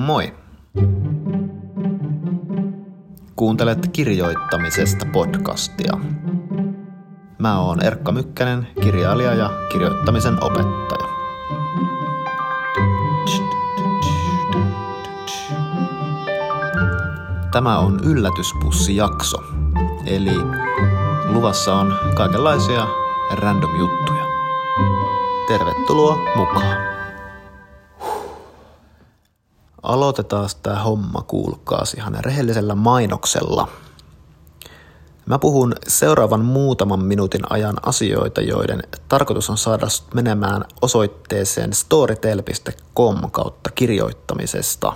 Moi! Kuuntelet kirjoittamisesta podcastia. Mä oon Erkka Mykkänen, kirjailija ja kirjoittamisen opettaja. Tämä on yllätyspussi-jakso, eli luvassa on kaikenlaisia random juttuja. Tervetuloa mukaan! Aloitetaan tämä homma, kuulkaas, ihan rehellisellä mainoksella. Mä puhun seuraavan muutaman minuutin ajan asioita, joiden tarkoitus on saada menemään osoitteeseen storytel.com kautta kirjoittamisesta.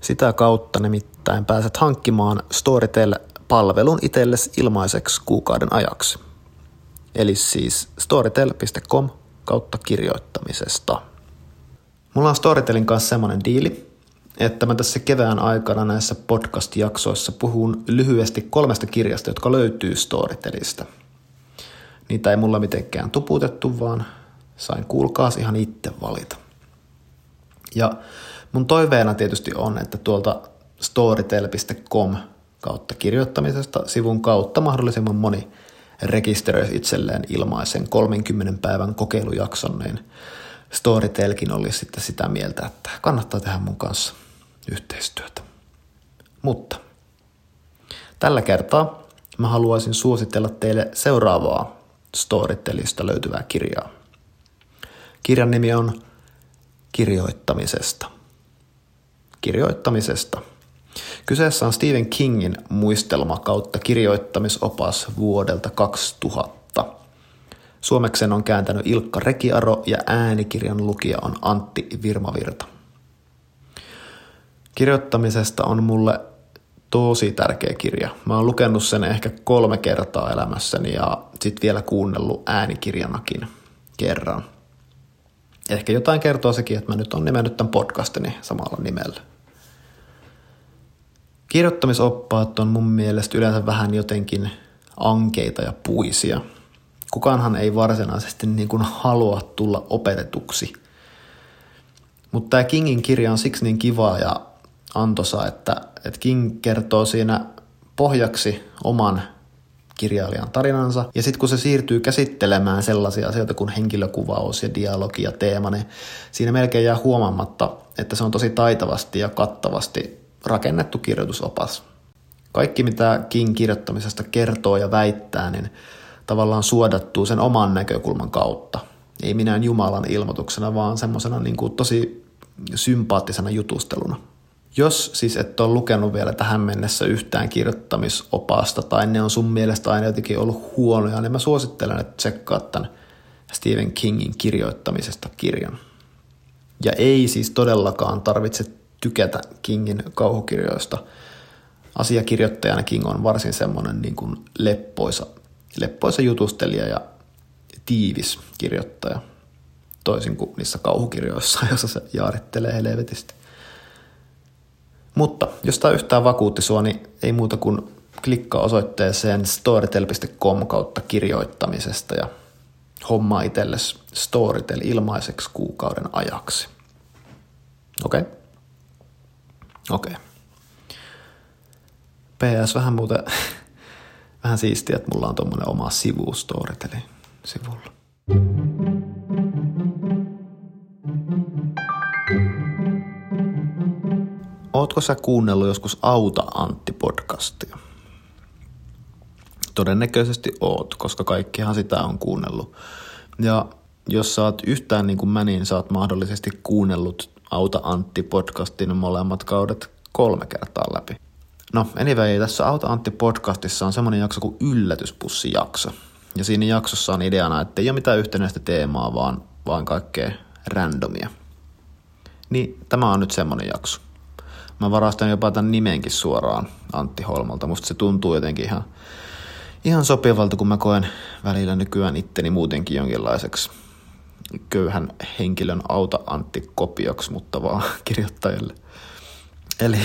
Sitä kautta nimittäin pääset hankkimaan Storytel-palvelun itsellesi ilmaiseksi kuukauden ajaksi. Eli siis storytel.com kautta kirjoittamisesta. Mulla on Storytelin kanssa semmoinen diili, että mä tässä kevään aikana näissä podcast-jaksoissa puhun lyhyesti kolmesta kirjasta, jotka löytyy Storytelista. Niitä ei mulla mitenkään tuputettu, vaan sain kuulkaas ihan itse valita. Ja mun toiveena tietysti on, että tuolta storytel.com kautta kirjoittamisesta sivun kautta mahdollisimman moni rekisteröisi itselleen ilmaisen 30 päivän kokeilujakson, niin Storytelkin oli sitten sitä mieltä, että kannattaa tehdä mun kanssa yhteistyötä. Mutta tällä kertaa mä haluaisin suositella teille seuraavaa Storytelista löytyvää kirjaa. Kirjan nimi on Kirjoittamisesta. Kirjoittamisesta. Kyseessä on Stephen Kingin muistelma kautta kirjoittamisopas vuodelta 2000. Suomeksen on kääntänyt Ilkka Rekiaro ja äänikirjan lukija on Antti Virmavirta. Kirjoittamisesta on mulle tosi tärkeä kirja. Mä oon lukenut sen ehkä kolme kertaa elämässäni ja sit vielä kuunnellut äänikirjanakin kerran. Ehkä jotain kertoo sekin, että mä nyt on nimennyt tämän podcastini samalla nimellä. Kirjoittamisoppaat on mun mielestä yleensä vähän jotenkin ankeita ja puisia – kukaanhan ei varsinaisesti niin kuin halua tulla opetetuksi. Mutta tämä Kingin kirja on siksi niin kiva ja antoisa, että, että King kertoo siinä pohjaksi oman kirjailijan tarinansa. Ja sitten kun se siirtyy käsittelemään sellaisia asioita kuin henkilökuvaus ja dialogi ja teema, niin siinä melkein jää huomaamatta, että se on tosi taitavasti ja kattavasti rakennettu kirjoitusopas. Kaikki mitä King kirjoittamisesta kertoo ja väittää, niin tavallaan suodattuu sen oman näkökulman kautta. Ei minään Jumalan ilmoituksena, vaan semmoisena niin tosi sympaattisena jutusteluna. Jos siis et ole lukenut vielä tähän mennessä yhtään kirjoittamisopasta tai ne on sun mielestä aina jotenkin ollut huonoja, niin mä suosittelen, että tsekkaat tämän Stephen Kingin kirjoittamisesta kirjan. Ja ei siis todellakaan tarvitse tykätä Kingin kauhukirjoista. Asiakirjoittajana King on varsin semmoinen niin kuin leppoisa leppoisa jutustelija ja tiivis kirjoittaja, toisin kuin niissä kauhukirjoissa, joissa se jaarittelee helvetisti. Mutta jos tämä yhtään vakuutti sua, niin ei muuta kuin klikkaa osoitteeseen storytel.com kautta kirjoittamisesta ja hommaa itsellesi Storytel ilmaiseksi kuukauden ajaksi. Okei? Okay? Okei. Okay. PS vähän muuten vähän siistiä, että mulla on tuommoinen oma sivu Storytelin sivulla. Ootko sä kuunnellut joskus Auta Antti-podcastia? Todennäköisesti oot, koska kaikkihan sitä on kuunnellut. Ja jos sä oot yhtään niin kuin mä, niin sä oot mahdollisesti kuunnellut Auta Antti-podcastin molemmat kaudet kolme kertaa läpi. No anyway, tässä Auta Antti podcastissa on semmoinen jakso kuin yllätyspussijakso. Ja siinä jaksossa on ideana, että ei ole mitään yhtenäistä teemaa, vaan, vaan kaikkea randomia. Niin tämä on nyt semmoinen jakso. Mä varastan jopa tämän nimenkin suoraan Antti Holmalta. Musta se tuntuu jotenkin ihan, ihan sopivalta, kun mä koen välillä nykyään itteni muutenkin jonkinlaiseksi köyhän henkilön auta Antti kopioksi, mutta vaan kirjoittajalle. Eli,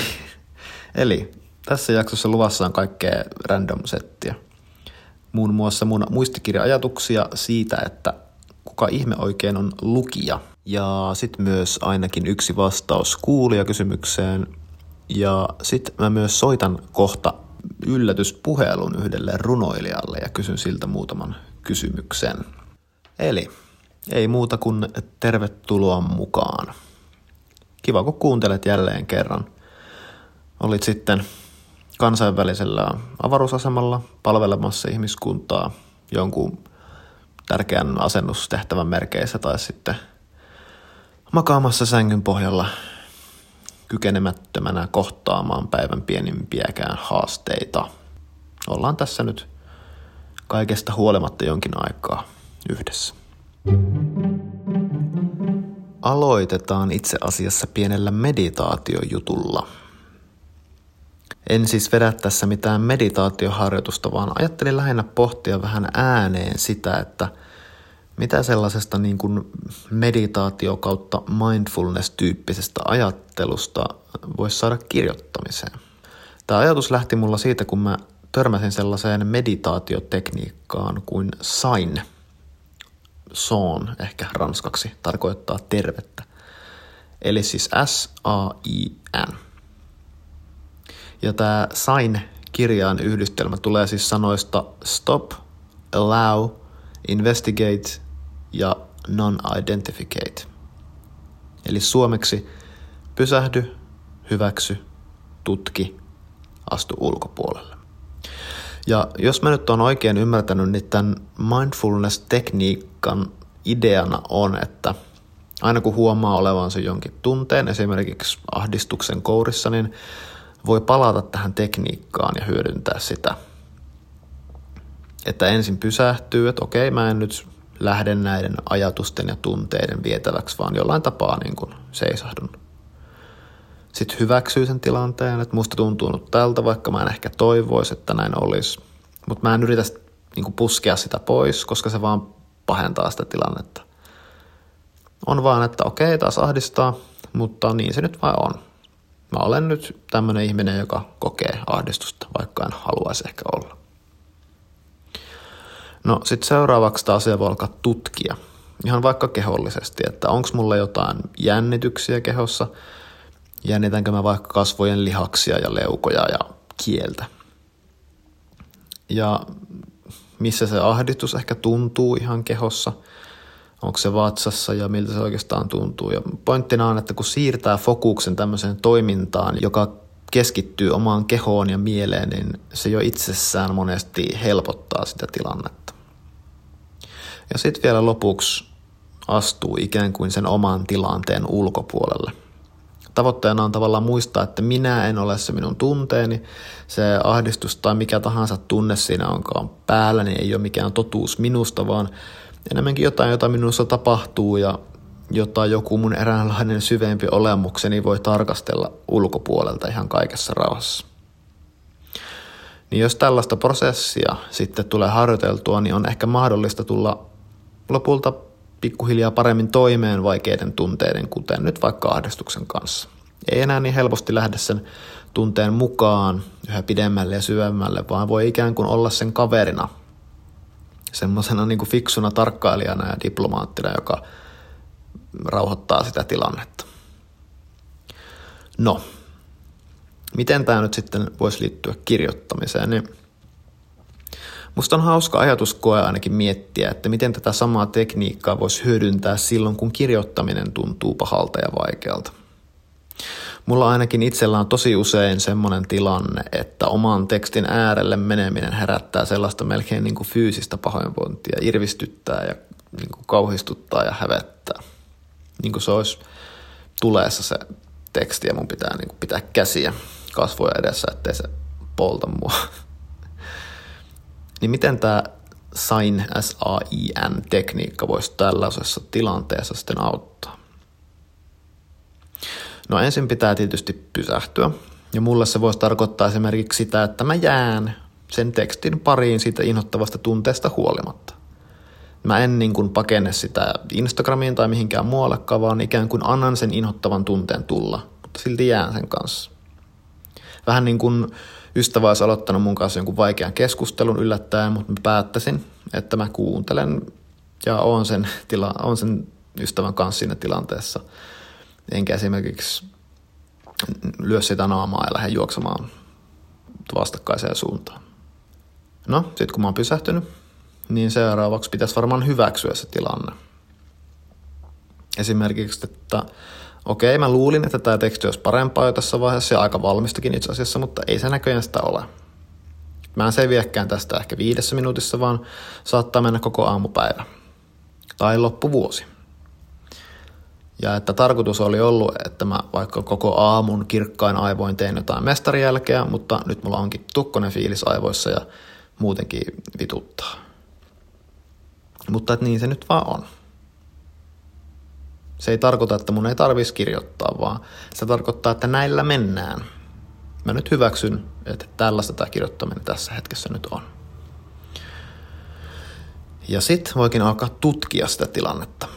eli tässä jaksossa luvassa on kaikkea random settiä. Muun muassa mun muistikirja-ajatuksia siitä, että kuka ihme oikein on lukija. Ja sitten myös ainakin yksi vastaus kuulijakysymykseen. Ja sitten mä myös soitan kohta yllätyspuhelun yhdelle runoilijalle ja kysyn siltä muutaman kysymyksen. Eli ei muuta kuin tervetuloa mukaan. Kiva, kun kuuntelet jälleen kerran. Olit sitten kansainvälisellä avaruusasemalla palvelemassa ihmiskuntaa jonkun tärkeän asennustehtävän merkeissä tai sitten makaamassa sängyn pohjalla kykenemättömänä kohtaamaan päivän pienimpiäkään haasteita. Ollaan tässä nyt kaikesta huolimatta jonkin aikaa yhdessä. Aloitetaan itse asiassa pienellä meditaatiojutulla. En siis vedä tässä mitään meditaatioharjoitusta, vaan ajattelin lähinnä pohtia vähän ääneen sitä, että mitä sellaisesta niin kuin meditaatio kautta mindfulness-tyyppisestä ajattelusta voisi saada kirjoittamiseen. Tämä ajatus lähti mulla siitä, kun mä törmäsin sellaiseen meditaatiotekniikkaan kuin sain. Soon ehkä ranskaksi tarkoittaa tervettä. Eli siis S-A-I-N. Ja tämä sain kirjaan yhdistelmä tulee siis sanoista stop, allow, investigate ja non-identificate. Eli suomeksi pysähdy, hyväksy, tutki, astu ulkopuolelle. Ja jos mä nyt oon oikein ymmärtänyt, niin tämän mindfulness-tekniikan ideana on, että aina kun huomaa olevansa jonkin tunteen, esimerkiksi ahdistuksen kourissa, niin voi palata tähän tekniikkaan ja hyödyntää sitä. Että ensin pysähtyy, että okei, mä en nyt lähde näiden ajatusten ja tunteiden vietäväksi, vaan jollain tapaa niin kuin seisahdun. Sitten hyväksyy sen tilanteen, että musta tuntuu nyt tältä, vaikka mä en ehkä toivoisi, että näin olisi. Mutta mä en yritä niin kuin puskea sitä pois, koska se vaan pahentaa sitä tilannetta. On vaan, että okei, taas ahdistaa, mutta niin se nyt vaan on. Mä olen nyt tämmöinen ihminen, joka kokee ahdistusta, vaikka en haluaisi ehkä olla. No sitten seuraavaksi tämä asia voi alkaa tutkia. Ihan vaikka kehollisesti, että onko mulla jotain jännityksiä kehossa, jännitänkö mä vaikka kasvojen lihaksia ja leukoja ja kieltä. Ja missä se ahdistus ehkä tuntuu ihan kehossa, onko se vatsassa ja miltä se oikeastaan tuntuu. Ja pointtina on, että kun siirtää fokuksen tämmöiseen toimintaan, joka keskittyy omaan kehoon ja mieleen, niin se jo itsessään monesti helpottaa sitä tilannetta. Ja sitten vielä lopuksi astuu ikään kuin sen oman tilanteen ulkopuolelle. Tavoitteena on tavallaan muistaa, että minä en ole se minun tunteeni, se ahdistus tai mikä tahansa tunne siinä onkaan päällä, niin ei ole mikään totuus minusta, vaan enemmänkin jotain, jota minussa tapahtuu ja jota joku mun eräänlainen syvempi olemukseni voi tarkastella ulkopuolelta ihan kaikessa rauhassa. Niin jos tällaista prosessia sitten tulee harjoiteltua, niin on ehkä mahdollista tulla lopulta pikkuhiljaa paremmin toimeen vaikeiden tunteiden, kuten nyt vaikka ahdistuksen kanssa. Ei enää niin helposti lähde sen tunteen mukaan yhä pidemmälle ja syvemmälle, vaan voi ikään kuin olla sen kaverina, semmoisena niin kuin fiksuna tarkkailijana ja diplomaattina, joka rauhoittaa sitä tilannetta. No, miten tämä nyt sitten voisi liittyä kirjoittamiseen, niin Musta on hauska ajatuskoe ainakin miettiä, että miten tätä samaa tekniikkaa voisi hyödyntää silloin, kun kirjoittaminen tuntuu pahalta ja vaikealta. Mulla ainakin itsellä on tosi usein semmoinen tilanne, että oman tekstin äärelle meneminen herättää sellaista melkein niin kuin fyysistä pahoinvointia, irvistyttää ja niin kuin kauhistuttaa ja hävettää. Niin kuin se olisi tuleessa se teksti ja mun pitää niin kuin pitää käsiä kasvoja edessä, ettei se polta mua. Niin miten tämä Sain, S-A-I-N tekniikka voisi tällaisessa tilanteessa sitten auttaa? No ensin pitää tietysti pysähtyä. Ja mulle se voisi tarkoittaa esimerkiksi sitä, että mä jään sen tekstin pariin siitä inhottavasta tunteesta huolimatta. Mä en niin kuin pakene sitä Instagramiin tai mihinkään muuallekaan, vaan ikään kuin annan sen inhottavan tunteen tulla, mutta silti jään sen kanssa. Vähän niin kuin ystävä olisi aloittanut mun kanssa jonkun vaikean keskustelun yllättäen, mutta mä päättäisin, että mä kuuntelen ja on sen, tila, on sen ystävän kanssa siinä tilanteessa. Enkä esimerkiksi lyö sitä naamaa ja lähde juoksemaan vastakkaiseen suuntaan. No, sitten kun mä oon pysähtynyt, niin seuraavaksi pitäisi varmaan hyväksyä se tilanne. Esimerkiksi, että okei, okay, mä luulin, että tämä teksti olisi parempaa jo tässä vaiheessa ja aika valmistakin itse asiassa, mutta ei se näköjään sitä ole. Mä en selviäkään tästä ehkä viidessä minuutissa, vaan saattaa mennä koko aamupäivä. Tai loppuvuosi. Ja että tarkoitus oli ollut, että mä vaikka koko aamun kirkkain aivoin tein jotain mestarijälkeä, mutta nyt mulla onkin tukkonen fiilis aivoissa ja muutenkin vituttaa. Mutta että niin se nyt vaan on. Se ei tarkoita, että mun ei tarvitsisi kirjoittaa, vaan se tarkoittaa, että näillä mennään. Mä nyt hyväksyn, että tällaista tämä kirjoittaminen tässä hetkessä nyt on. Ja sitten voikin alkaa tutkia sitä tilannetta.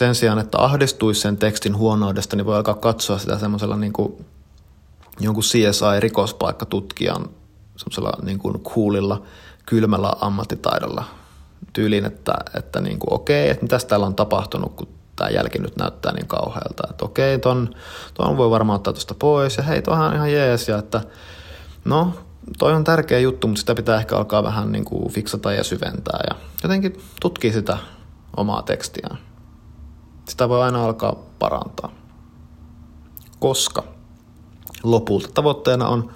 Sen sijaan, että ahdistuisi sen tekstin huonoudesta, niin voi alkaa katsoa sitä semmoisella niin kuin jonkun CSI-rikospaikkatutkijan semmoisella niin kuin coolilla, kylmällä ammattitaidolla tyyliin, että, että niin kuin, okei, että mitäs täällä on tapahtunut, kun tämä jälki nyt näyttää niin kauhealta, että okei, ton, ton voi varmaan ottaa tuosta pois, ja hei, toihan on ihan jees, ja että no, toi on tärkeä juttu, mutta sitä pitää ehkä alkaa vähän niin kuin fiksata ja syventää, ja jotenkin tutkii sitä omaa tekstiään. Sitä voi aina alkaa parantaa. Koska lopulta tavoitteena on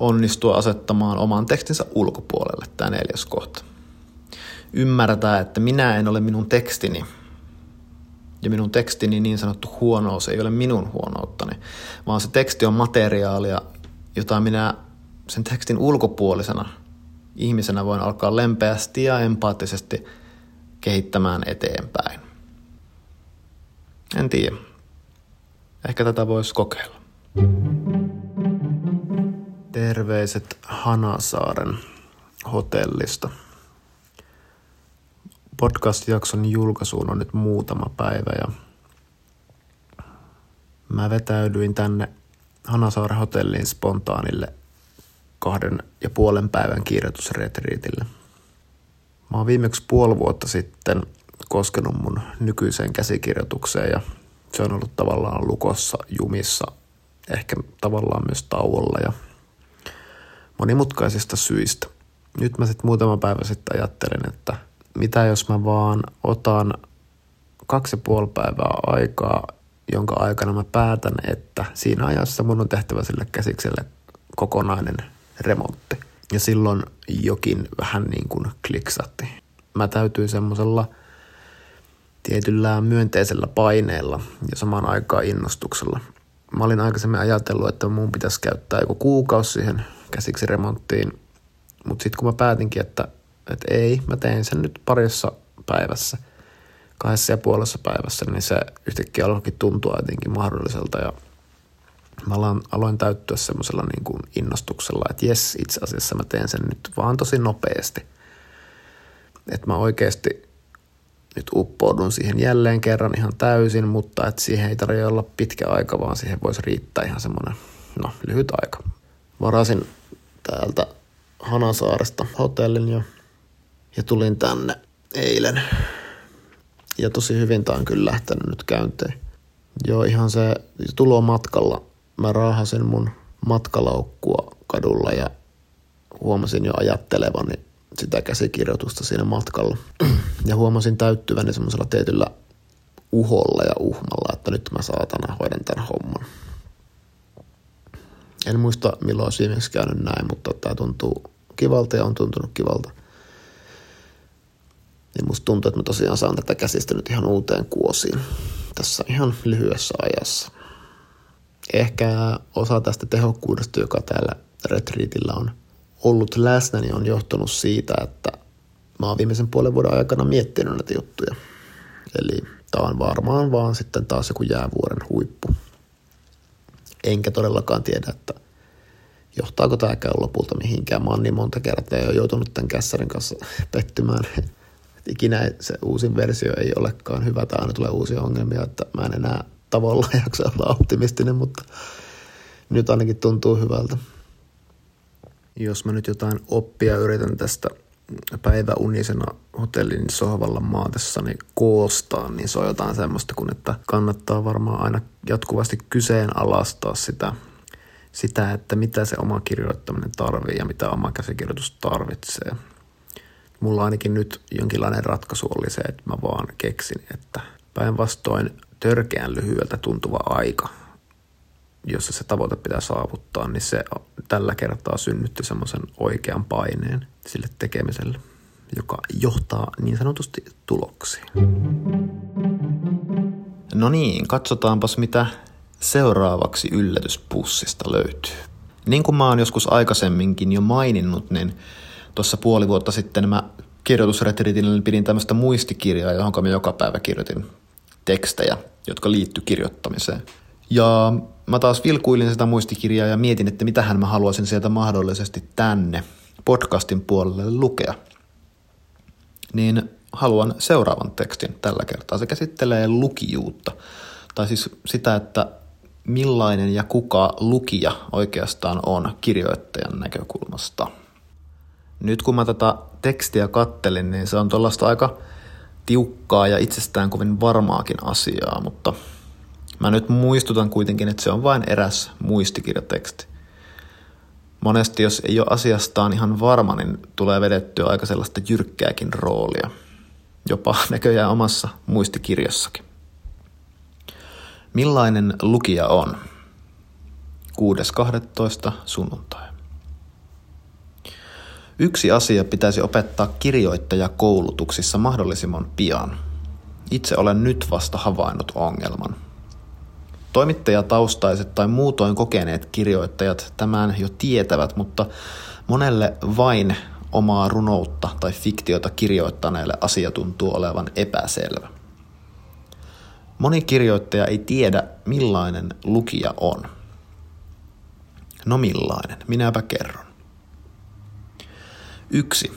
onnistua asettamaan oman tekstinsä ulkopuolelle, tämä neljäs kohta. Ymmärtää, että minä en ole minun tekstini, ja minun tekstini niin sanottu huonous ei ole minun huonouttani, vaan se teksti on materiaalia, jota minä sen tekstin ulkopuolisena ihmisenä voin alkaa lempeästi ja empaattisesti kehittämään eteenpäin. En tiedä. Ehkä tätä voisi kokeilla. Terveiset Hanasaaren hotellista. Podcast-jakson julkaisuun on nyt muutama päivä ja mä vetäydyin tänne Hanasaaren hotelliin spontaanille kahden ja puolen päivän kirjoitusretriitille. Mä oon viimeksi puoli vuotta sitten koskenut mun nykyiseen käsikirjoitukseen ja se on ollut tavallaan lukossa, jumissa, ehkä tavallaan myös tauolla ja monimutkaisista syistä. Nyt mä sitten muutama päivä sitten ajattelin, että mitä jos mä vaan otan kaksi ja puoli päivää aikaa, jonka aikana mä päätän, että siinä ajassa mun on tehtävä sille käsikselle kokonainen remontti. Ja silloin jokin vähän niin kuin kliksatti. Mä täytyy semmoisella – tietyllä myönteisellä paineella ja samaan aikaan innostuksella. Mä olin aikaisemmin ajatellut, että mun pitäisi käyttää joku kuukausi siihen käsiksi remonttiin, mutta sitten kun mä päätinkin, että, että ei, mä teen sen nyt parissa päivässä, kahdessa ja puolessa päivässä, niin se yhtäkkiä alkoi tuntua jotenkin mahdolliselta ja mä aloin, aloin täyttyä semmoisella niin kuin innostuksella, että jes, itse asiassa mä teen sen nyt vaan tosi nopeasti. Että mä oikeasti nyt uppoudun siihen jälleen kerran ihan täysin, mutta että siihen ei tarvitse olla pitkä aika, vaan siihen voisi riittää ihan semmoinen no, lyhyt aika. Varasin täältä Hanasaaresta hotellin jo ja tulin tänne eilen. Ja tosi hyvin tämä on kyllä lähtenyt nyt käyntiin. Joo, ihan se tulo matkalla. Mä raahasin mun matkalaukkua kadulla ja huomasin jo ajattelevani sitä käsikirjoitusta siinä matkalla. Ja huomasin täyttyväni semmoisella tietyllä uholla ja uhmalla, että nyt mä saatana hoidan tämän homman. En muista milloin olisi viimeksi käynyt näin, mutta tämä tuntuu kivalta ja on tuntunut kivalta. Niin musta tuntuu, että mä tosiaan saan tätä käsistä nyt ihan uuteen kuosiin tässä ihan lyhyessä ajassa. Ehkä osa tästä tehokkuudesta, joka täällä retriitillä on – ollut läsnä, niin on johtunut siitä, että mä oon viimeisen puolen vuoden aikana miettinyt näitä juttuja. Eli tämä on varmaan vaan sitten taas joku jäävuoren huippu. Enkä todellakaan tiedä, että johtaako tämäkään lopulta mihinkään. Mä oon niin monta kertaa jo joutunut tämän kässarin kanssa pettymään. Et ikinä se uusin versio ei olekaan hyvä tai aina tulee uusia ongelmia, että mä en enää tavallaan jaksa olla optimistinen, mutta nyt ainakin tuntuu hyvältä jos mä nyt jotain oppia yritän tästä päiväunisena hotellin sohvalla maatessani koostaa, niin se on jotain semmoista kuin, että kannattaa varmaan aina jatkuvasti kyseenalaistaa sitä, sitä, että mitä se oma kirjoittaminen tarvii ja mitä oma käsikirjoitus tarvitsee. Mulla ainakin nyt jonkinlainen ratkaisu oli se, että mä vaan keksin, että päinvastoin törkeän lyhyeltä tuntuva aika, jossa se tavoite pitää saavuttaa, niin se tällä kertaa synnytti semmoisen oikean paineen sille tekemiselle, joka johtaa niin sanotusti tuloksiin. No niin, katsotaanpas mitä seuraavaksi yllätyspussista löytyy. Niin kuin mä oon joskus aikaisemminkin jo maininnut, niin tuossa puoli vuotta sitten mä kirjoitusretriitillä pidin tämmöistä muistikirjaa, johon mä joka päivä kirjoitin tekstejä, jotka liittyy kirjoittamiseen. Ja mä taas vilkuilin sitä muistikirjaa ja mietin, että mitähän mä haluaisin sieltä mahdollisesti tänne podcastin puolelle lukea. Niin haluan seuraavan tekstin tällä kertaa. Se käsittelee lukijuutta. Tai siis sitä, että millainen ja kuka lukija oikeastaan on kirjoittajan näkökulmasta. Nyt kun mä tätä tekstiä kattelin, niin se on tuollaista aika tiukkaa ja itsestään kovin varmaakin asiaa, mutta mä nyt muistutan kuitenkin, että se on vain eräs muistikirjateksti. Monesti, jos ei ole asiastaan ihan varma, niin tulee vedettyä aika sellaista jyrkkääkin roolia, jopa näköjään omassa muistikirjassakin. Millainen lukija on? 6.12. sunnuntai. Yksi asia pitäisi opettaa kirjoittajakoulutuksissa mahdollisimman pian. Itse olen nyt vasta havainnut ongelman. Toimittajataustaiset tai muutoin kokeneet kirjoittajat tämän jo tietävät, mutta monelle vain omaa runoutta tai fiktiota kirjoittaneelle asia tuntuu olevan epäselvä. Moni kirjoittaja ei tiedä, millainen lukija on. No millainen? Minäpä kerron. Yksi.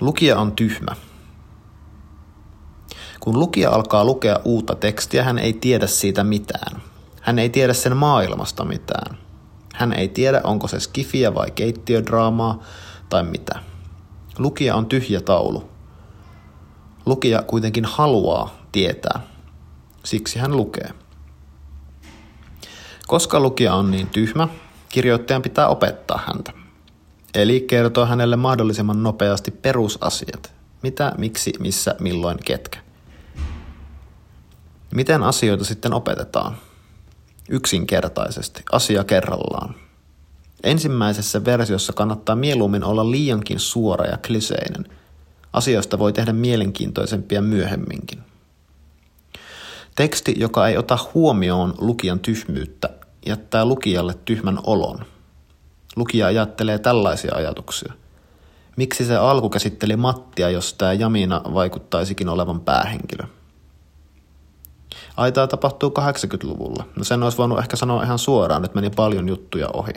Lukija on tyhmä. Kun lukija alkaa lukea uutta tekstiä, hän ei tiedä siitä mitään. Hän ei tiedä sen maailmasta mitään. Hän ei tiedä, onko se skifiä vai keittiödraamaa tai mitä. Lukija on tyhjä taulu. Lukija kuitenkin haluaa tietää. Siksi hän lukee. Koska lukija on niin tyhmä, kirjoittajan pitää opettaa häntä. Eli kertoa hänelle mahdollisimman nopeasti perusasiat. Mitä, miksi, missä, milloin, ketkä. Miten asioita sitten opetetaan? Yksinkertaisesti, asia kerrallaan. Ensimmäisessä versiossa kannattaa mieluummin olla liiankin suora ja kliseinen. Asioista voi tehdä mielenkiintoisempia myöhemminkin. Teksti, joka ei ota huomioon lukijan tyhmyyttä, jättää lukijalle tyhmän olon – Lukija ajattelee tällaisia ajatuksia. Miksi se alku käsitteli Mattia, jos tämä Jamina vaikuttaisikin olevan päähenkilö? Ai tämä tapahtuu 80-luvulla. No sen olisi voinut ehkä sanoa ihan suoraan, nyt meni paljon juttuja ohi.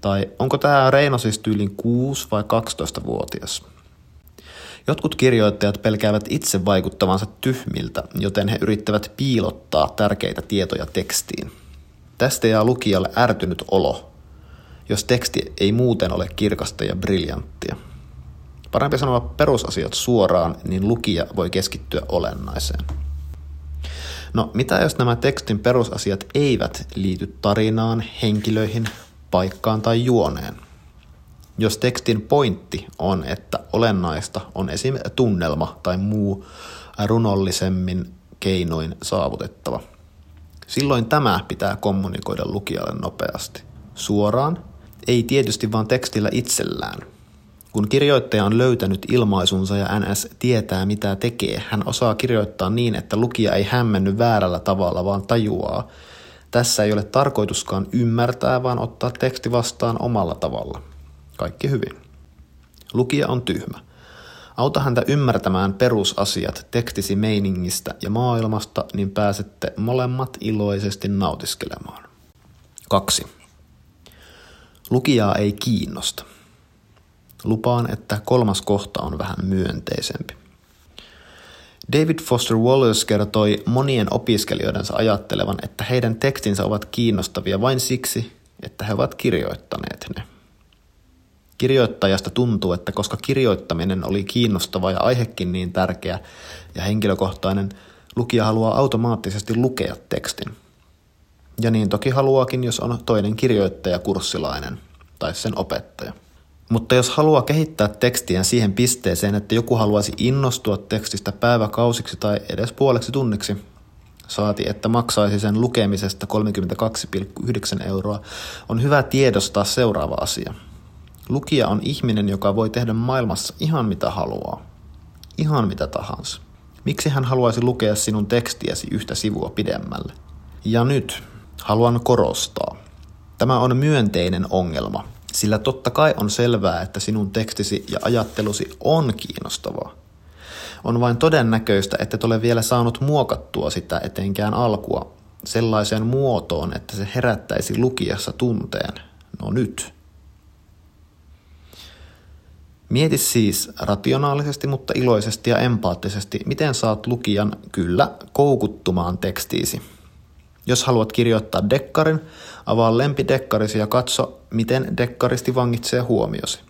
Tai onko tämä Reino siis tyylin 6 vai 12-vuotias? Jotkut kirjoittajat pelkäävät itse vaikuttavansa tyhmiltä, joten he yrittävät piilottaa tärkeitä tietoja tekstiin. Tästä jää lukijalle ärtynyt olo, jos teksti ei muuten ole kirkasta ja briljanttia. Parempi sanoa perusasiat suoraan, niin lukija voi keskittyä olennaiseen. No, mitä jos nämä tekstin perusasiat eivät liity tarinaan, henkilöihin, paikkaan tai juoneen? Jos tekstin pointti on, että olennaista on esim. tunnelma tai muu runollisemmin keinoin saavutettava – Silloin tämä pitää kommunikoida lukijalle nopeasti. Suoraan, ei tietysti vaan tekstillä itsellään. Kun kirjoittaja on löytänyt ilmaisunsa ja NS tietää mitä tekee, hän osaa kirjoittaa niin, että lukija ei hämmenny väärällä tavalla, vaan tajuaa. Tässä ei ole tarkoituskaan ymmärtää, vaan ottaa teksti vastaan omalla tavalla. Kaikki hyvin. Lukija on tyhmä. Auta häntä ymmärtämään perusasiat tekstisi meiningistä ja maailmasta, niin pääsette molemmat iloisesti nautiskelemaan. 2. Lukijaa ei kiinnosta. Lupaan, että kolmas kohta on vähän myönteisempi. David Foster Wallace kertoi monien opiskelijoidensa ajattelevan, että heidän tekstinsä ovat kiinnostavia vain siksi, että he ovat kirjoittaneet ne. Kirjoittajasta tuntuu, että koska kirjoittaminen oli kiinnostava ja aihekin niin tärkeä ja henkilökohtainen, lukija haluaa automaattisesti lukea tekstin. Ja niin toki haluakin, jos on toinen kirjoittaja kurssilainen tai sen opettaja. Mutta jos haluaa kehittää tekstiä siihen pisteeseen, että joku haluaisi innostua tekstistä päiväkausiksi tai edes puoleksi tunniksi, saati, että maksaisi sen lukemisesta 32,9 euroa, on hyvä tiedostaa seuraava asia. Lukija on ihminen, joka voi tehdä maailmassa ihan mitä haluaa. Ihan mitä tahansa. Miksi hän haluaisi lukea sinun tekstiäsi yhtä sivua pidemmälle? Ja nyt haluan korostaa. Tämä on myönteinen ongelma, sillä totta kai on selvää, että sinun tekstisi ja ajattelusi on kiinnostavaa. On vain todennäköistä, että et ole vielä saanut muokattua sitä etenkään alkua sellaiseen muotoon, että se herättäisi lukijassa tunteen. No nyt. Mieti siis rationaalisesti, mutta iloisesti ja empaattisesti, miten saat lukijan kyllä koukuttumaan tekstiisi. Jos haluat kirjoittaa dekkarin, avaa lempidekkarisi ja katso, miten dekkaristi vangitsee huomiosi.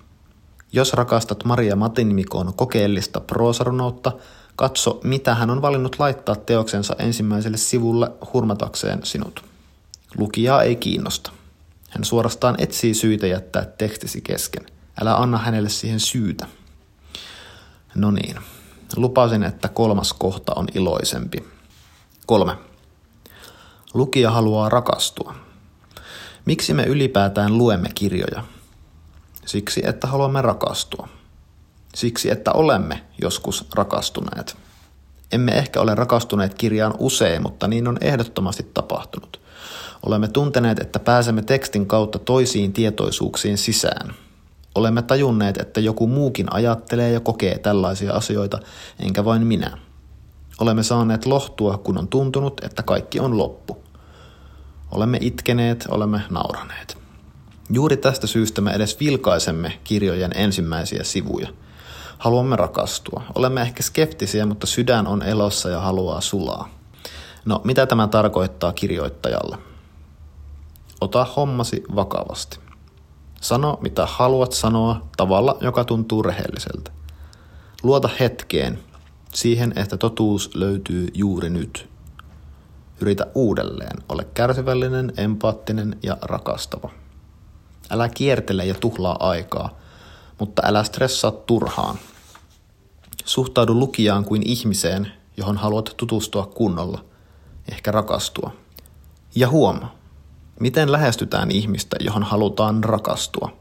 Jos rakastat Maria Matinmikon kokeellista proosarunoutta, katso, mitä hän on valinnut laittaa teoksensa ensimmäiselle sivulle hurmatakseen sinut. Lukijaa ei kiinnosta. Hän suorastaan etsii syitä jättää tekstisi kesken. Älä anna hänelle siihen syytä. No niin, lupasin, että kolmas kohta on iloisempi. Kolme. Lukija haluaa rakastua. Miksi me ylipäätään luemme kirjoja? Siksi, että haluamme rakastua. Siksi, että olemme joskus rakastuneet. Emme ehkä ole rakastuneet kirjaan usein, mutta niin on ehdottomasti tapahtunut. Olemme tunteneet, että pääsemme tekstin kautta toisiin tietoisuuksiin sisään. Olemme tajunneet, että joku muukin ajattelee ja kokee tällaisia asioita, enkä vain minä. Olemme saaneet lohtua, kun on tuntunut, että kaikki on loppu. Olemme itkeneet, olemme nauraneet. Juuri tästä syystä me edes vilkaisemme kirjojen ensimmäisiä sivuja. Haluamme rakastua. Olemme ehkä skeptisiä, mutta sydän on elossa ja haluaa sulaa. No, mitä tämä tarkoittaa kirjoittajalle? Ota hommasi vakavasti. Sano, mitä haluat sanoa tavalla, joka tuntuu rehelliseltä. Luota hetkeen, siihen, että totuus löytyy juuri nyt. Yritä uudelleen, ole kärsivällinen, empaattinen ja rakastava. Älä kiertele ja tuhlaa aikaa, mutta älä stressaa turhaan. Suhtaudu lukijaan kuin ihmiseen, johon haluat tutustua kunnolla, ehkä rakastua. Ja huoma, miten lähestytään ihmistä, johon halutaan rakastua.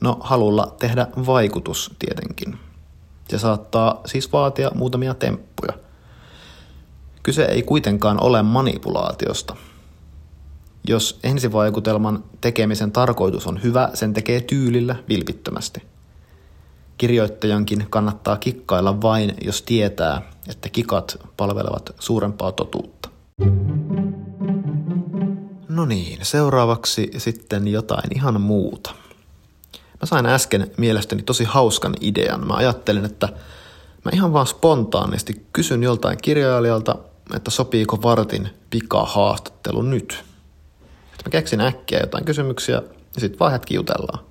No, halulla tehdä vaikutus tietenkin. Se saattaa siis vaatia muutamia temppuja. Kyse ei kuitenkaan ole manipulaatiosta – jos ensivaikutelman tekemisen tarkoitus on hyvä, sen tekee tyylillä vilpittömästi. Kirjoittajankin kannattaa kikkailla vain, jos tietää, että kikat palvelevat suurempaa totuutta. No niin, seuraavaksi sitten jotain ihan muuta. Mä sain äsken mielestäni tosi hauskan idean. Mä ajattelin, että mä ihan vaan spontaanisti kysyn joltain kirjailijalta, että sopiiko vartin pikahaastattelu nyt – Mä keksin äkkiä jotain kysymyksiä ja sitten vaan hetki jutellaan.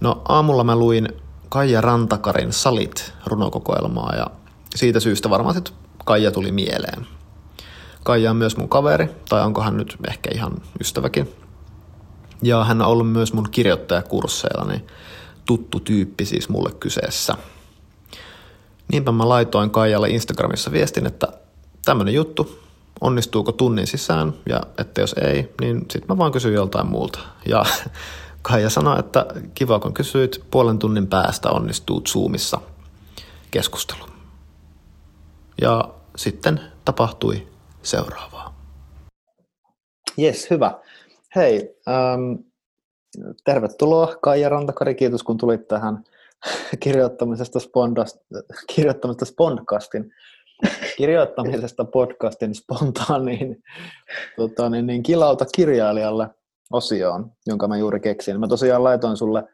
No aamulla mä luin Kaija Rantakarin Salit runokokoelmaa ja siitä syystä varmaan sitten Kaija tuli mieleen. Kaija on myös mun kaveri, tai onko hän nyt ehkä ihan ystäväkin. Ja hän on ollut myös mun kirjoittajakursseilla, niin tuttu tyyppi siis mulle kyseessä. Niinpä mä laitoin Kaijalle Instagramissa viestin, että tämmönen juttu, onnistuuko tunnin sisään, ja että jos ei, niin sitten mä vaan kysyn joltain muulta. Ja Kaija sanoi, että kiva kun kysyit, puolen tunnin päästä onnistuu Zoomissa keskustelu. Ja sitten tapahtui seuraavaa. Jes, hyvä. Hei, ähm, tervetuloa Kaija Rantakari, kiitos kun tulit tähän kirjoittamisesta, spondast, kirjoittamisesta Spondcastin kirjoittamisesta podcastin spontaaniin tota, niin, niin kilauta kirjailijalle osioon, jonka mä juuri keksin. Mä tosiaan laitoin sulle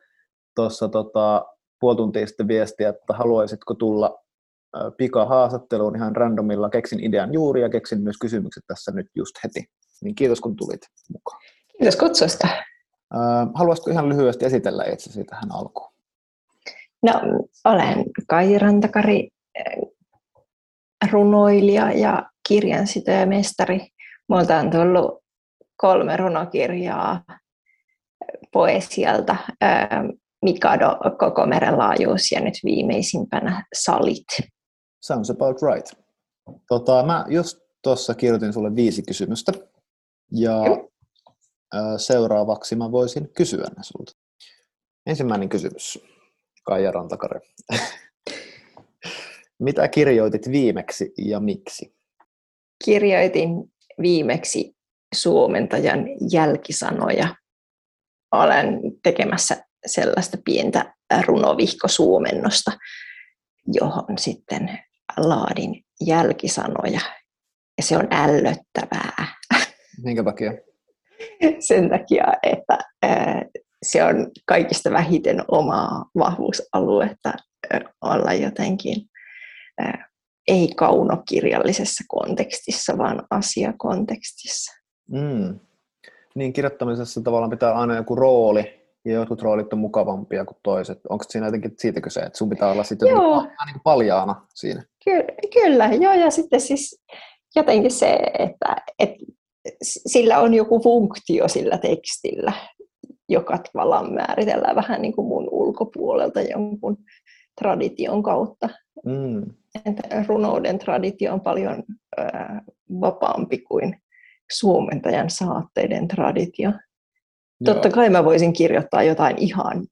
tuossa tota, puoli tuntia sitten viestiä, että haluaisitko tulla pikahaastatteluun ihan randomilla. Keksin idean juuri ja keksin myös kysymykset tässä nyt just heti. Niin kiitos kun tulit mukaan. Kiitos kutsusta. Haluaisitko ihan lyhyesti esitellä itsesi tähän alkuun? No, olen Kai Rantakari, runoilija ja kirjansitoja-mestari. Multa on tullut kolme runokirjaa poesialta. Mikado, koko meren laajuus ja nyt viimeisimpänä Salit. Sounds about right. Tota, mä just tuossa kirjoitin sulle viisi kysymystä ja seuraavaksi mä voisin kysyä ne sulta. Ensimmäinen kysymys, Kaija Rantakare. Mitä kirjoitit viimeksi ja miksi? Kirjoitin viimeksi suomentajan jälkisanoja. Olen tekemässä sellaista pientä runovihkosuomennosta, johon sitten laadin jälkisanoja. Ja se on ällöttävää. Minkä takia? Sen takia, että se on kaikista vähiten omaa vahvuusaluetta olla jotenkin ei kaunokirjallisessa kontekstissa, vaan asiakontekstissa. Mm. Niin kirjoittamisessa tavallaan pitää aina joku rooli, ja jotkut roolit on mukavampia kuin toiset. Onko siinä jotenkin siitä kyse, että sun pitää olla sitten joo. niin paljaana siinä? Ky- kyllä, joo, ja sitten siis jotenkin se, että, että sillä on joku funktio sillä tekstillä, joka tavallaan määritellään vähän niin kuin mun ulkopuolelta jonkun tradition kautta. Mm. Että runouden traditio on paljon ää, vapaampi kuin suomentajan saatteiden traditio. Joo. Totta kai mä voisin kirjoittaa jotain ihan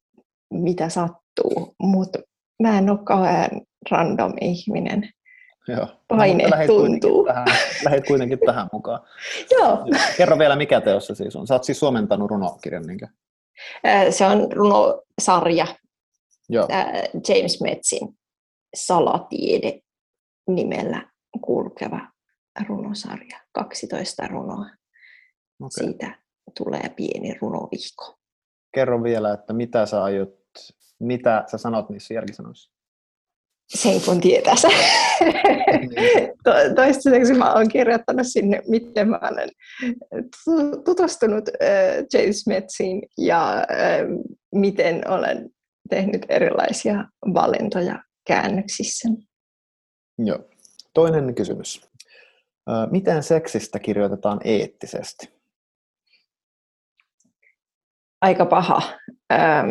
mitä sattuu, mutta mä en ole kauhean random ihminen. Joo. Paine no, lähet tuntuu. Kuitenkin tähän, lähet kuitenkin tähän mukaan. Joo. Kerro vielä, mikä teossa siis on. Sä oot siis suomentanut runokirjan, niinkö? Se on runosarja. Joo. James Metzin salatiede nimellä kulkeva runosarja. 12 runoa. Okay. Siitä tulee pieni runovihko. Kerro vielä, että mitä sä aiot, mitä sä sanot niissä jälkisanoissa? Sen kun tietää se. to, toistaiseksi mä oon kirjoittanut sinne, miten mä olen tutustunut James Metziin ja miten olen tehnyt erilaisia valintoja käännöksissä. Joo. Toinen kysymys. Miten seksistä kirjoitetaan eettisesti? Aika paha. Ähm,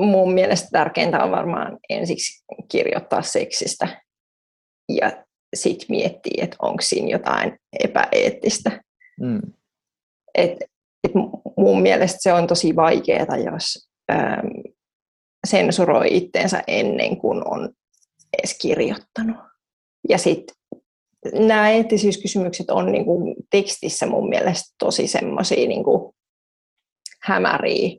mun mielestä tärkeintä on varmaan ensiksi kirjoittaa seksistä ja sitten miettiä, että onko siinä jotain epäeettistä. Mm. Et, et mun mielestä se on tosi vaikeaa, jos ähm, sensuroi itteensä ennen kuin on edes kirjoittanut. Ja sitten nämä eettisyyskysymykset on niin kuin tekstissä mun mielestä tosi semmoisia niin hämäriä,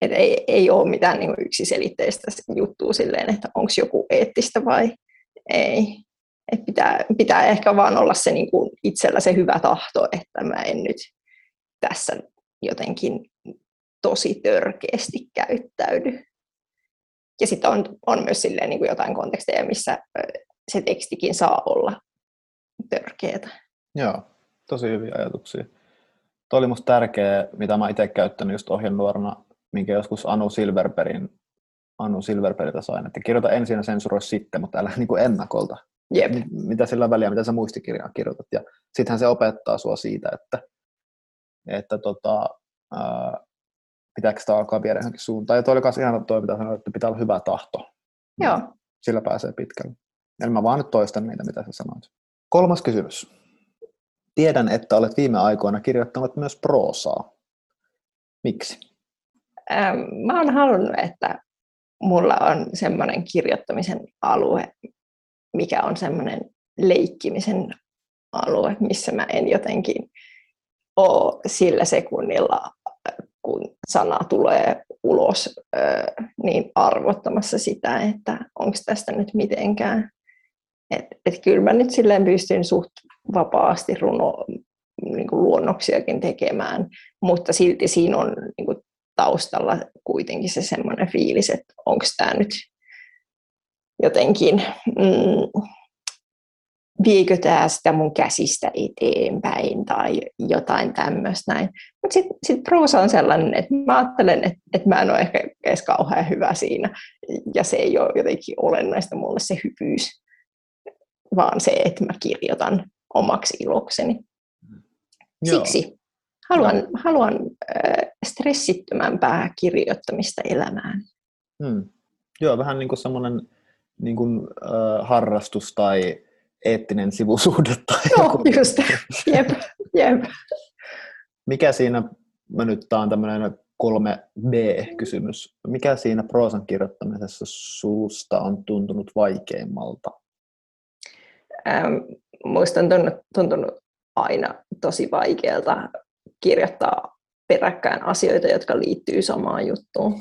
että ei, ei ole mitään niin yksiselitteistä juttua silleen, että onko joku eettistä vai ei. Et pitää, pitää ehkä vaan olla se niin kuin itsellä se hyvä tahto, että mä en nyt tässä jotenkin tosi törkeästi käyttäydy. Ja sitten on, on myös silleen niin kuin jotain konteksteja, missä se tekstikin saa olla törkeätä. Joo, tosi hyviä ajatuksia. Tuo oli musta tärkeä, mitä mä itse käyttänyt just ohjenuorana, minkä joskus Anu Silverperin Anu Silverperiltä sain, että kirjoita ensin ja sensuroi sitten, mutta älä niin kuin ennakolta. Jep. Mitä sillä väliä, mitä sä muistikirjaa kirjoitat. Ja sittenhän se opettaa sua siitä, että, että tota, ää, pitääkö sitä alkaa viedä johonkin suuntaan. Ja toi oli myös ihan toi, mitä sanoit, että pitää olla hyvä tahto. Joo. Sillä pääsee pitkälle. Eli mä vaan nyt toistan niitä, mitä sä sanoit. Kolmas kysymys. Tiedän, että olet viime aikoina kirjoittanut myös proosaa. Miksi? Ähm, mä oon halunnut, että mulla on semmoinen kirjoittamisen alue, mikä on semmoinen leikkimisen alue, missä mä en jotenkin ole sillä sekunnilla, kun sana tulee ulos, niin arvottamassa sitä, että onko tästä nyt mitenkään. Et, et kyllä mä nyt silleen pystyn suht vapaasti runo, niin kuin luonnoksiakin tekemään, mutta silti siinä on niin kuin taustalla kuitenkin se semmoinen fiilis, että onko tämä nyt jotenkin, mm, viekö tämä sitä mun käsistä eteenpäin tai jotain tämmöistä näin. Mutta sitten sit proosa on sellainen, että mä ajattelen, että, että mä en ole ehkä edes kauhean hyvä siinä. Ja se ei ole jotenkin olennaista mulle se hyvyys, vaan se, että mä kirjoitan omaksi ilokseni. Siksi haluan, no. haluan äh, stressittömämpää kirjoittamista elämään. Hmm. Joo, vähän niin kuin semmoinen niin kuin, äh, harrastus tai eettinen sivusuhde. Tai Joo, joku. just. Jep, jep. Mikä siinä, mä nyt tämä on tämmöinen 3B-kysymys, mikä siinä proosan kirjoittamisessa suusta on tuntunut vaikeimmalta? Ähm, muista on tuntunut, tuntunut aina tosi vaikealta kirjoittaa peräkkäin asioita, jotka liittyy samaan juttuun.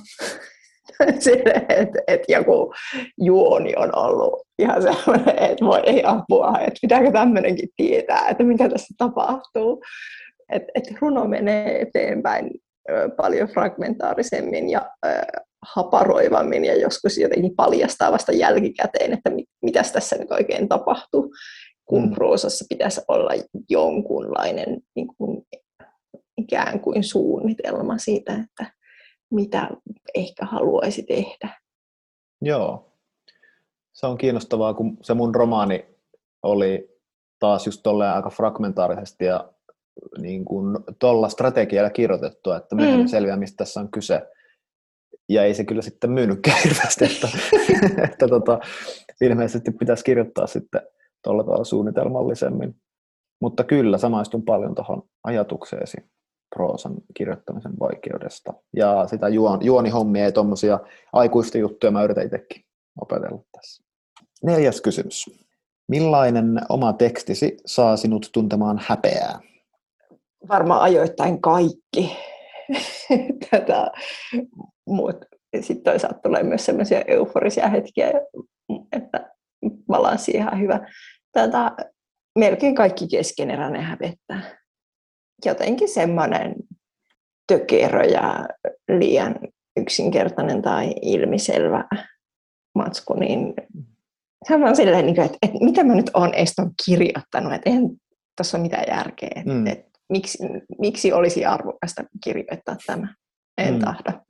että et joku juoni on ollut ihan sellainen, että voi ei apua, että pitääkö tämmöinenkin tietää, että mitä tässä tapahtuu. Että et runo menee eteenpäin paljon fragmentaarisemmin ja äh, haparoivammin ja joskus jotenkin paljastaa vasta jälkikäteen, että mit, mitä tässä nyt oikein tapahtuu, kun mm. proosassa pitäisi olla jonkunlainen niin kuin, ikään kuin suunnitelma siitä, että mitä ehkä haluaisi tehdä. Joo. Se on kiinnostavaa, kun se mun romaani oli taas just tolleen aika fragmentaarisesti ja niin kuin tuolla strategialla kirjoitettua, että myöhemmin mm. selviää, mistä tässä on kyse. Ja ei se kyllä sitten myynytkään hirveästi, että, että tota, ilmeisesti pitäisi kirjoittaa sitten tuolla tavalla suunnitelmallisemmin. Mutta kyllä, samaistun paljon tuohon ajatukseesi proosan kirjoittamisen vaikeudesta. Ja sitä juon, juonihommia ja tuommoisia aikuisten juttuja mä yritän itsekin opetella tässä. Neljäs kysymys. Millainen oma tekstisi saa sinut tuntemaan häpeää? Varmaan ajoittain kaikki. Tätä, mutta sitten toisaalta tulee myös sellaisia euforisia hetkiä, että balanssi ihan hyvä. Tätä, melkein kaikki keskeneräinen hävettää jotenkin semmoinen tökerö ja liian yksinkertainen tai ilmiselvä matsku, niin se on silleen, niin että, että mitä mä nyt olen edes kirjoittanut, että eihän tässä ole mitään järkeä, mm. että miksi, miksi olisi arvokasta kirjoittaa tämä, en mm. tahda.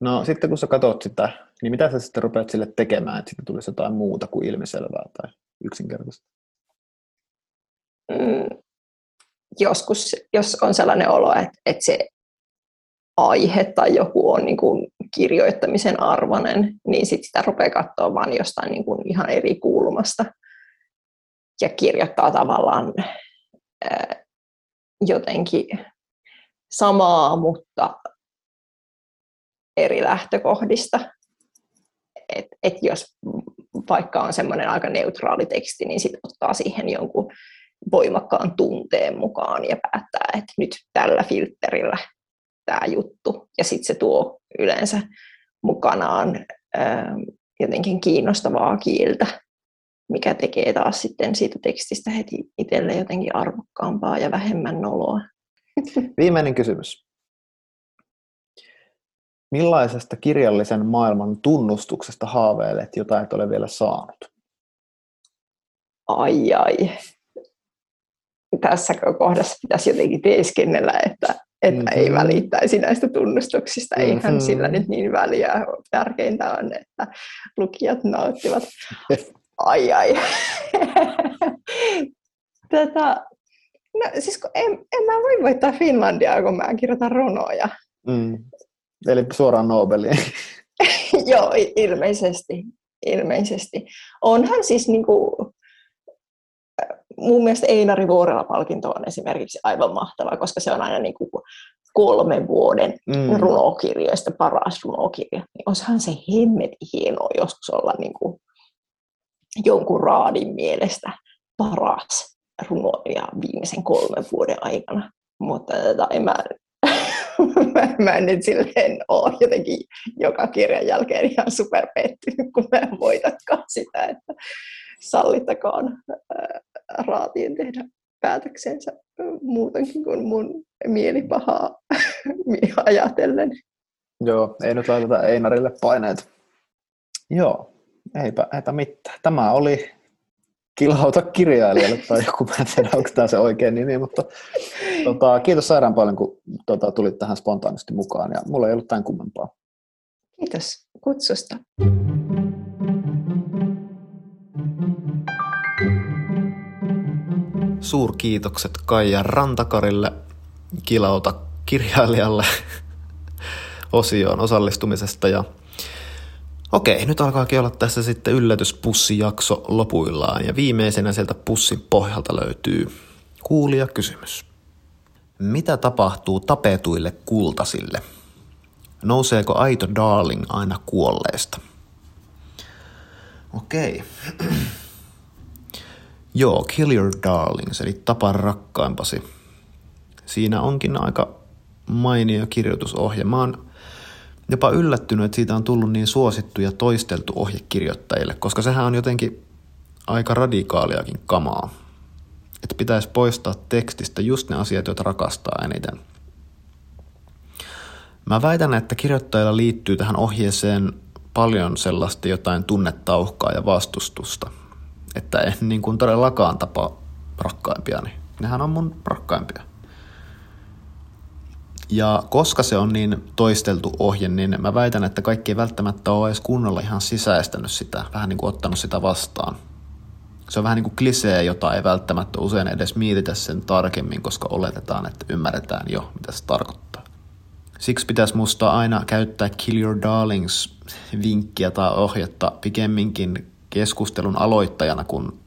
No sitten kun sä katsot sitä, niin mitä sä sitten rupeat sille tekemään, että sitten tulisi jotain muuta kuin ilmiselvää tai yksinkertaista? Mm, joskus, jos on sellainen olo, että, että se aihe tai joku on niin kuin kirjoittamisen arvoinen, niin sit sitä rupeaa katsoa vain jostain niin kuin ihan eri kulmasta ja kirjoittaa tavallaan ää, jotenkin samaa, mutta eri lähtökohdista. Et, et jos vaikka on semmoinen aika neutraali teksti, niin sitten ottaa siihen jonkun voimakkaan tunteen mukaan ja päättää, että nyt tällä filterillä tämä juttu. Ja sitten se tuo yleensä mukanaan ää, jotenkin kiinnostavaa kieltä, mikä tekee taas sitten siitä tekstistä heti itselle jotenkin arvokkaampaa ja vähemmän noloa. Viimeinen kysymys. Millaisesta kirjallisen maailman tunnustuksesta haaveilet, jota et ole vielä saanut? Ai ai tässä kohdassa pitäisi jotenkin teeskennellä, että, että mm-hmm. ei välittäisi näistä tunnustuksista. Mm-hmm. Eihän sillä nyt niin väliä. Tärkeintä on, että lukijat nauttivat. Ai ai. Tätä, no, siis kun en, en mä voi voittaa Finlandia, kun mä kirjoitan runoja. Mm. Eli suoraan Nobeliin. Joo, ilmeisesti. ilmeisesti. Onhan siis niinku, mun mielestä Einari Vuorela-palkinto on esimerkiksi aivan mahtava, koska se on aina niin kuin kolmen vuoden mm. runokirjoista paras runokirja. Niin se hemmetin hienoa joskus olla niin kuin jonkun raadin mielestä paras runoilija viimeisen kolmen vuoden aikana. Mutta tota, en mä, mä, mä en nyt silleen ole jotenkin joka kirjan jälkeen ihan superpettynyt, kun mä en voitatkaan sitä, että sallittakoon raatiin tehdä päätöksensä muutenkin kuin mun mielipahaa ajatellen. Joo, ei nyt laiteta Einarille paineet. Joo, eipä, eipä mitään. Tämä oli kilhauta kirjailijalle tai joku, mä en tiedä, onko tämä se oikein nimi, mutta tota, kiitos sairaan paljon, kun tota, tulit tähän spontaanisti mukaan ja mulla ei ollut tämän kummempaa. Kiitos kutsusta. Suurkiitokset Kaija Rantakarille, kilauta kirjailijalle osioon osallistumisesta ja Okei, nyt alkaakin olla tässä sitten yllätyspussijakso lopuillaan ja viimeisenä sieltä pussin pohjalta löytyy kuulija kysymys. Mitä tapahtuu tapetuille kultasille? Nouseeko aito darling aina kuolleesta? Okei. Joo, Kill Your Darlings, eli Tapa rakkaimpasi. Siinä onkin aika mainio kirjoitusohje. Mä oon jopa yllättynyt, että siitä on tullut niin suosittu ja toisteltu ohje kirjoittajille, koska sehän on jotenkin aika radikaaliakin kamaa. Että pitäisi poistaa tekstistä just ne asiat, joita rakastaa eniten. Mä väitän, että kirjoittajilla liittyy tähän ohjeeseen paljon sellaista jotain tunnetauhkaa ja vastustusta. Että en niin kuin todellakaan tapa rakkaimpia, niin nehän on mun rakkaimpia. Ja koska se on niin toisteltu ohje, niin mä väitän, että kaikki ei välttämättä ole edes kunnolla ihan sisäistänyt sitä, vähän niin kuin ottanut sitä vastaan. Se on vähän niin kuin klisee, jota ei välttämättä usein edes mietitä sen tarkemmin, koska oletetaan, että ymmärretään jo, mitä se tarkoittaa. Siksi pitäisi musta aina käyttää Kill Your Darlings vinkkiä tai ohjetta pikemminkin keskustelun aloittajana kuin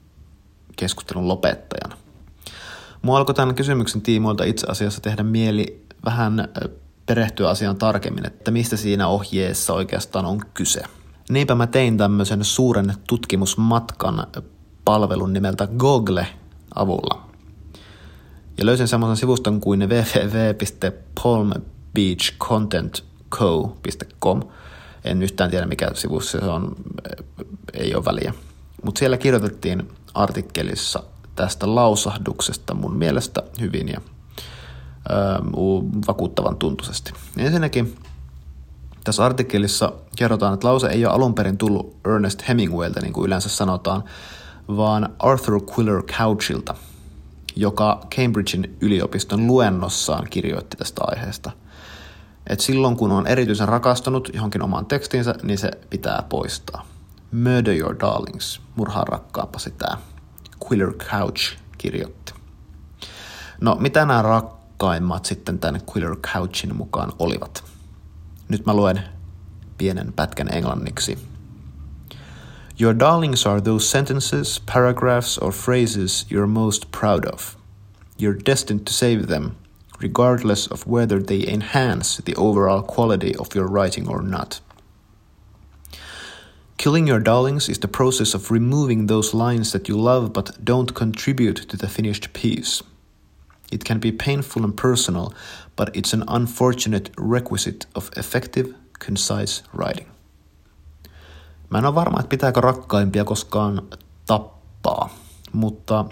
keskustelun lopettajana. Mua alkoi tämän kysymyksen tiimoilta itse asiassa tehdä mieli vähän perehtyä asiaan tarkemmin, että mistä siinä ohjeessa oikeastaan on kyse. Niinpä mä tein tämmöisen suuren tutkimusmatkan palvelun nimeltä Google avulla. Ja löysin semmoisen sivuston kuin www.palmbeachcontentco.com. En yhtään tiedä mikä sivus se on, ei ole väliä. Mutta siellä kirjoitettiin artikkelissa tästä lausahduksesta mun mielestä hyvin ja vakuuttavan tuntuisesti. Ensinnäkin tässä artikkelissa kerrotaan, että lause ei ole alun perin tullut Ernest Hemingwaylta, niin kuin yleensä sanotaan, vaan Arthur Quiller Couchilta, joka Cambridgein yliopiston luennossaan kirjoitti tästä aiheesta. Et silloin kun on erityisen rakastunut johonkin omaan tekstiinsä, niin se pitää poistaa. Murder your darlings, murhaa rakkaapa sitä. Quiller Couch kirjoitti. No, mitä nämä rak- rakkaimmat sitten tämän Quiller Couchin mukaan olivat. Nyt mä luen pienen pätkän englanniksi. Your darlings are those sentences, paragraphs or phrases you're most proud of. You're destined to save them, regardless of whether they enhance the overall quality of your writing or not. Killing your darlings is the process of removing those lines that you love but don't contribute to the finished piece – It can be painful and personal, but it's an unfortunate requisite of effective, concise writing. Mä en ole varma, että pitääkö rakkaimpia koskaan tappaa, mutta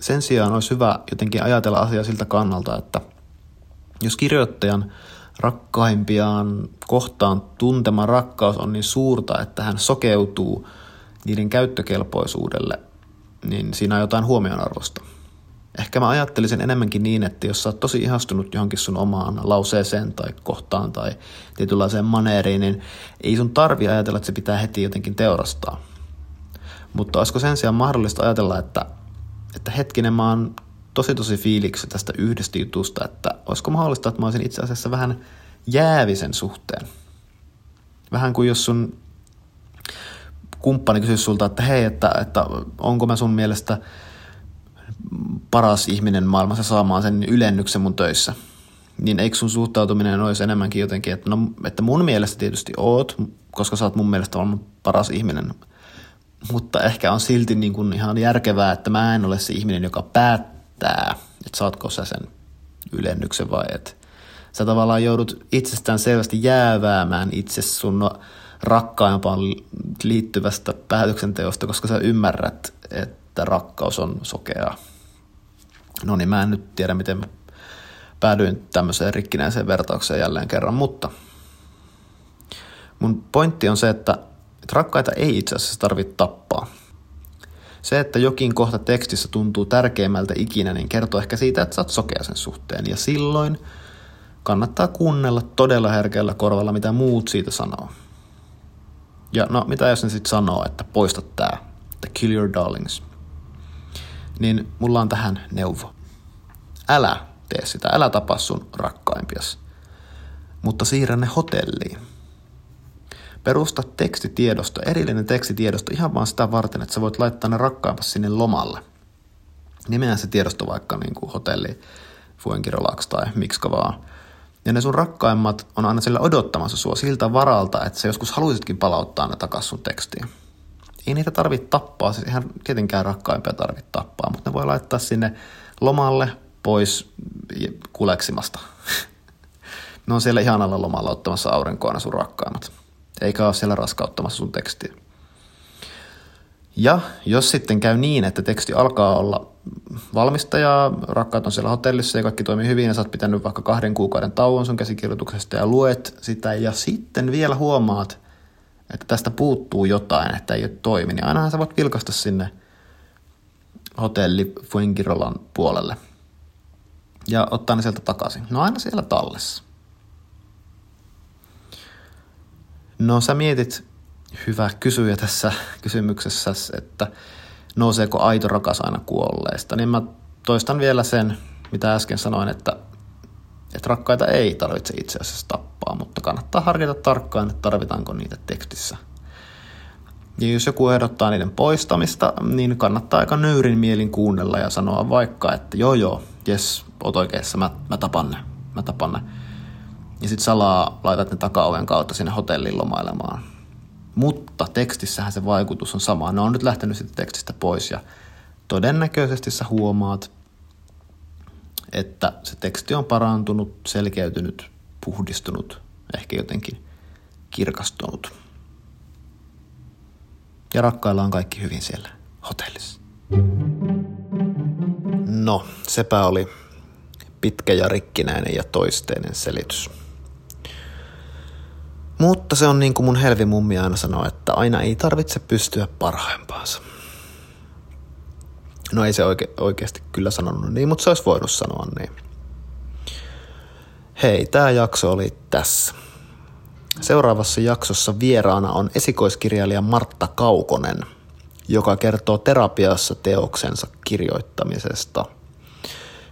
sen sijaan olisi hyvä jotenkin ajatella asiaa siltä kannalta, että jos kirjoittajan rakkaimpiaan kohtaan tuntema rakkaus on niin suurta, että hän sokeutuu niiden käyttökelpoisuudelle, niin siinä on jotain huomionarvosta. Ehkä mä ajattelisin enemmänkin niin, että jos sä oot tosi ihastunut johonkin sun omaan lauseeseen tai kohtaan tai tietynlaiseen maneeriin, niin ei sun tarvi ajatella, että se pitää heti jotenkin teurastaa. Mutta olisiko sen sijaan mahdollista ajatella, että, että hetkinen mä oon tosi tosi fiiliksi tästä yhdestä jutusta, että olisiko mahdollista, että mä olisin itse asiassa vähän jäävisen suhteen. Vähän kuin jos sun kumppani kysyisi sulta, että hei, että, että onko mä sun mielestä – paras ihminen maailmassa saamaan sen ylennyksen mun töissä. Niin eikö sun suhtautuminen olisi enemmänkin jotenkin, että, no, että mun mielestä tietysti oot, koska sä oot mun mielestä on paras ihminen. Mutta ehkä on silti niin kuin ihan järkevää, että mä en ole se ihminen, joka päättää, että saatko sä sen ylennyksen vai et. Sä tavallaan joudut itsestään selvästi jääväämään itse sun rakkaimpaan liittyvästä päätöksenteosta, koska sä ymmärrät, että rakkaus on sokeaa. No niin, mä en nyt tiedä, miten mä päädyin tämmöiseen rikkinäiseen vertaukseen jälleen kerran, mutta mun pointti on se, että, että rakkaita ei itse asiassa tarvitse tappaa. Se, että jokin kohta tekstissä tuntuu tärkeimmältä ikinä, niin kertoo ehkä siitä, että sä oot sokea sen suhteen. Ja silloin kannattaa kuunnella todella herkällä korvalla, mitä muut siitä sanoo. Ja no, mitä jos ne sitten sanoo, että poista tää, että kill your darlings. Niin mulla on tähän neuvo. Älä tee sitä, älä tapa sun rakkaimpias. Mutta siirrä ne hotelliin. Perusta tekstitiedosto, erillinen tekstitiedosto ihan vaan sitä varten, että sä voit laittaa ne rakkaimpas sinne lomalle. Nimeä se tiedosto vaikka niin kuin hotelli Fuenkirolax tai mikska vaan. Ja ne sun rakkaimmat on aina sillä odottamassa sua siltä varalta, että sä joskus haluaisitkin palauttaa ne takaisin sun tekstiin. Ei niitä tarvitse tappaa, siis ihan tietenkään rakkaimpia tarvitse tappaa, mutta ne voi laittaa sinne lomalle pois kuleksimasta. ne on siellä ihanalla lomalla ottamassa aurinkoa sun rakkaimmat. Eikä ole siellä raskauttamassa sun tekstiä. Ja jos sitten käy niin, että teksti alkaa olla valmista ja rakkaat on siellä hotellissa ja kaikki toimii hyvin ja sä oot pitänyt vaikka kahden kuukauden tauon sun käsikirjoituksesta ja luet sitä ja sitten vielä huomaat, että tästä puuttuu jotain, että ei ole toimi, niin ainahan sä voit vilkasta sinne hotelli Fuengirolan puolelle ja ottaa ne sieltä takaisin. No aina siellä tallessa. No sä mietit, hyvä kysyjä tässä kysymyksessä, että nouseeko aito rakas aina kuolleesta, niin mä toistan vielä sen, mitä äsken sanoin, että, että rakkaita ei tarvitse itse asiassa tappaa, mutta kannattaa harkita tarkkaan, että tarvitaanko niitä tekstissä. Ja jos joku ehdottaa niiden poistamista, niin kannattaa aika nöyrin mielin kuunnella ja sanoa vaikka, että joo joo, jes, oot oikeassa, mä, mä tapan ne, mä tapan ne. Ja sit salaa laitat ne takaoven kautta sinne hotelliin lomailemaan mutta tekstissähän se vaikutus on sama. Ne on nyt lähtenyt sitten tekstistä pois ja todennäköisesti sä huomaat, että se teksti on parantunut, selkeytynyt, puhdistunut, ehkä jotenkin kirkastunut. Ja rakkailla on kaikki hyvin siellä hotellissa. No, sepä oli pitkä ja rikkinäinen ja toisteinen selitys. Mutta se on niin kuin mun helvi mummi aina sanoo, että aina ei tarvitse pystyä parhaimpaansa. No ei se oike- oikeasti kyllä sanonut niin, mutta se olisi voinut sanoa niin. Hei, tämä jakso oli tässä. Seuraavassa jaksossa vieraana on esikoiskirjailija Martta Kaukonen, joka kertoo terapiassa teoksensa kirjoittamisesta.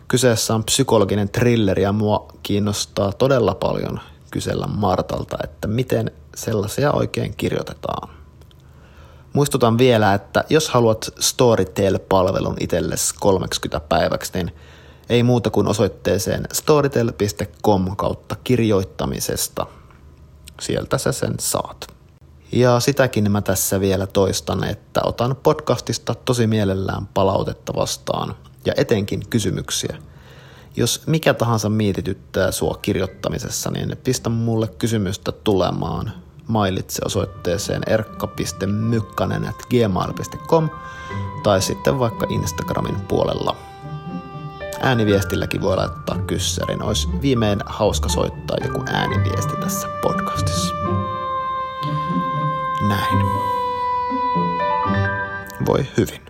Kyseessä on psykologinen thriller ja mua kiinnostaa todella paljon kysellä Martalta, että miten sellaisia oikein kirjoitetaan. Muistutan vielä, että jos haluat Storytel-palvelun itsellesi 30 päiväksi, niin ei muuta kuin osoitteeseen storytel.com kautta kirjoittamisesta. Sieltä sä sen saat. Ja sitäkin mä tässä vielä toistan, että otan podcastista tosi mielellään palautetta vastaan ja etenkin kysymyksiä – jos mikä tahansa mietityttää sua kirjoittamisessa, niin pistä mulle kysymystä tulemaan. Mailitse osoitteeseen erkka.mykkanen.gmail.com tai sitten vaikka Instagramin puolella. Ääniviestilläkin voi laittaa kyssärin. Olisi viimein hauska soittaa joku ääniviesti tässä podcastissa. Näin. Voi hyvin.